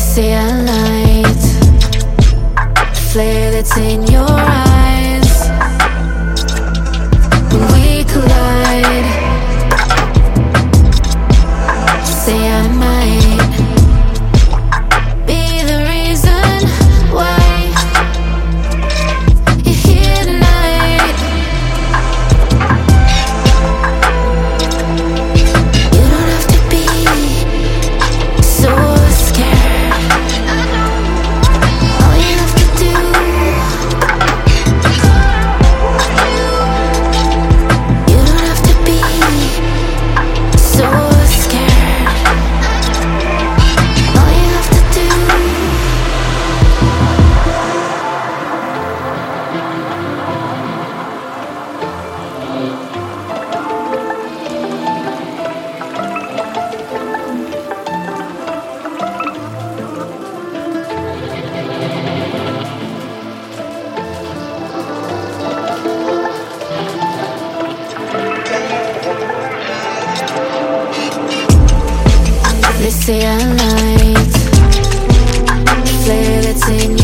see a light, flare that's in your They say I lied. Flair, it's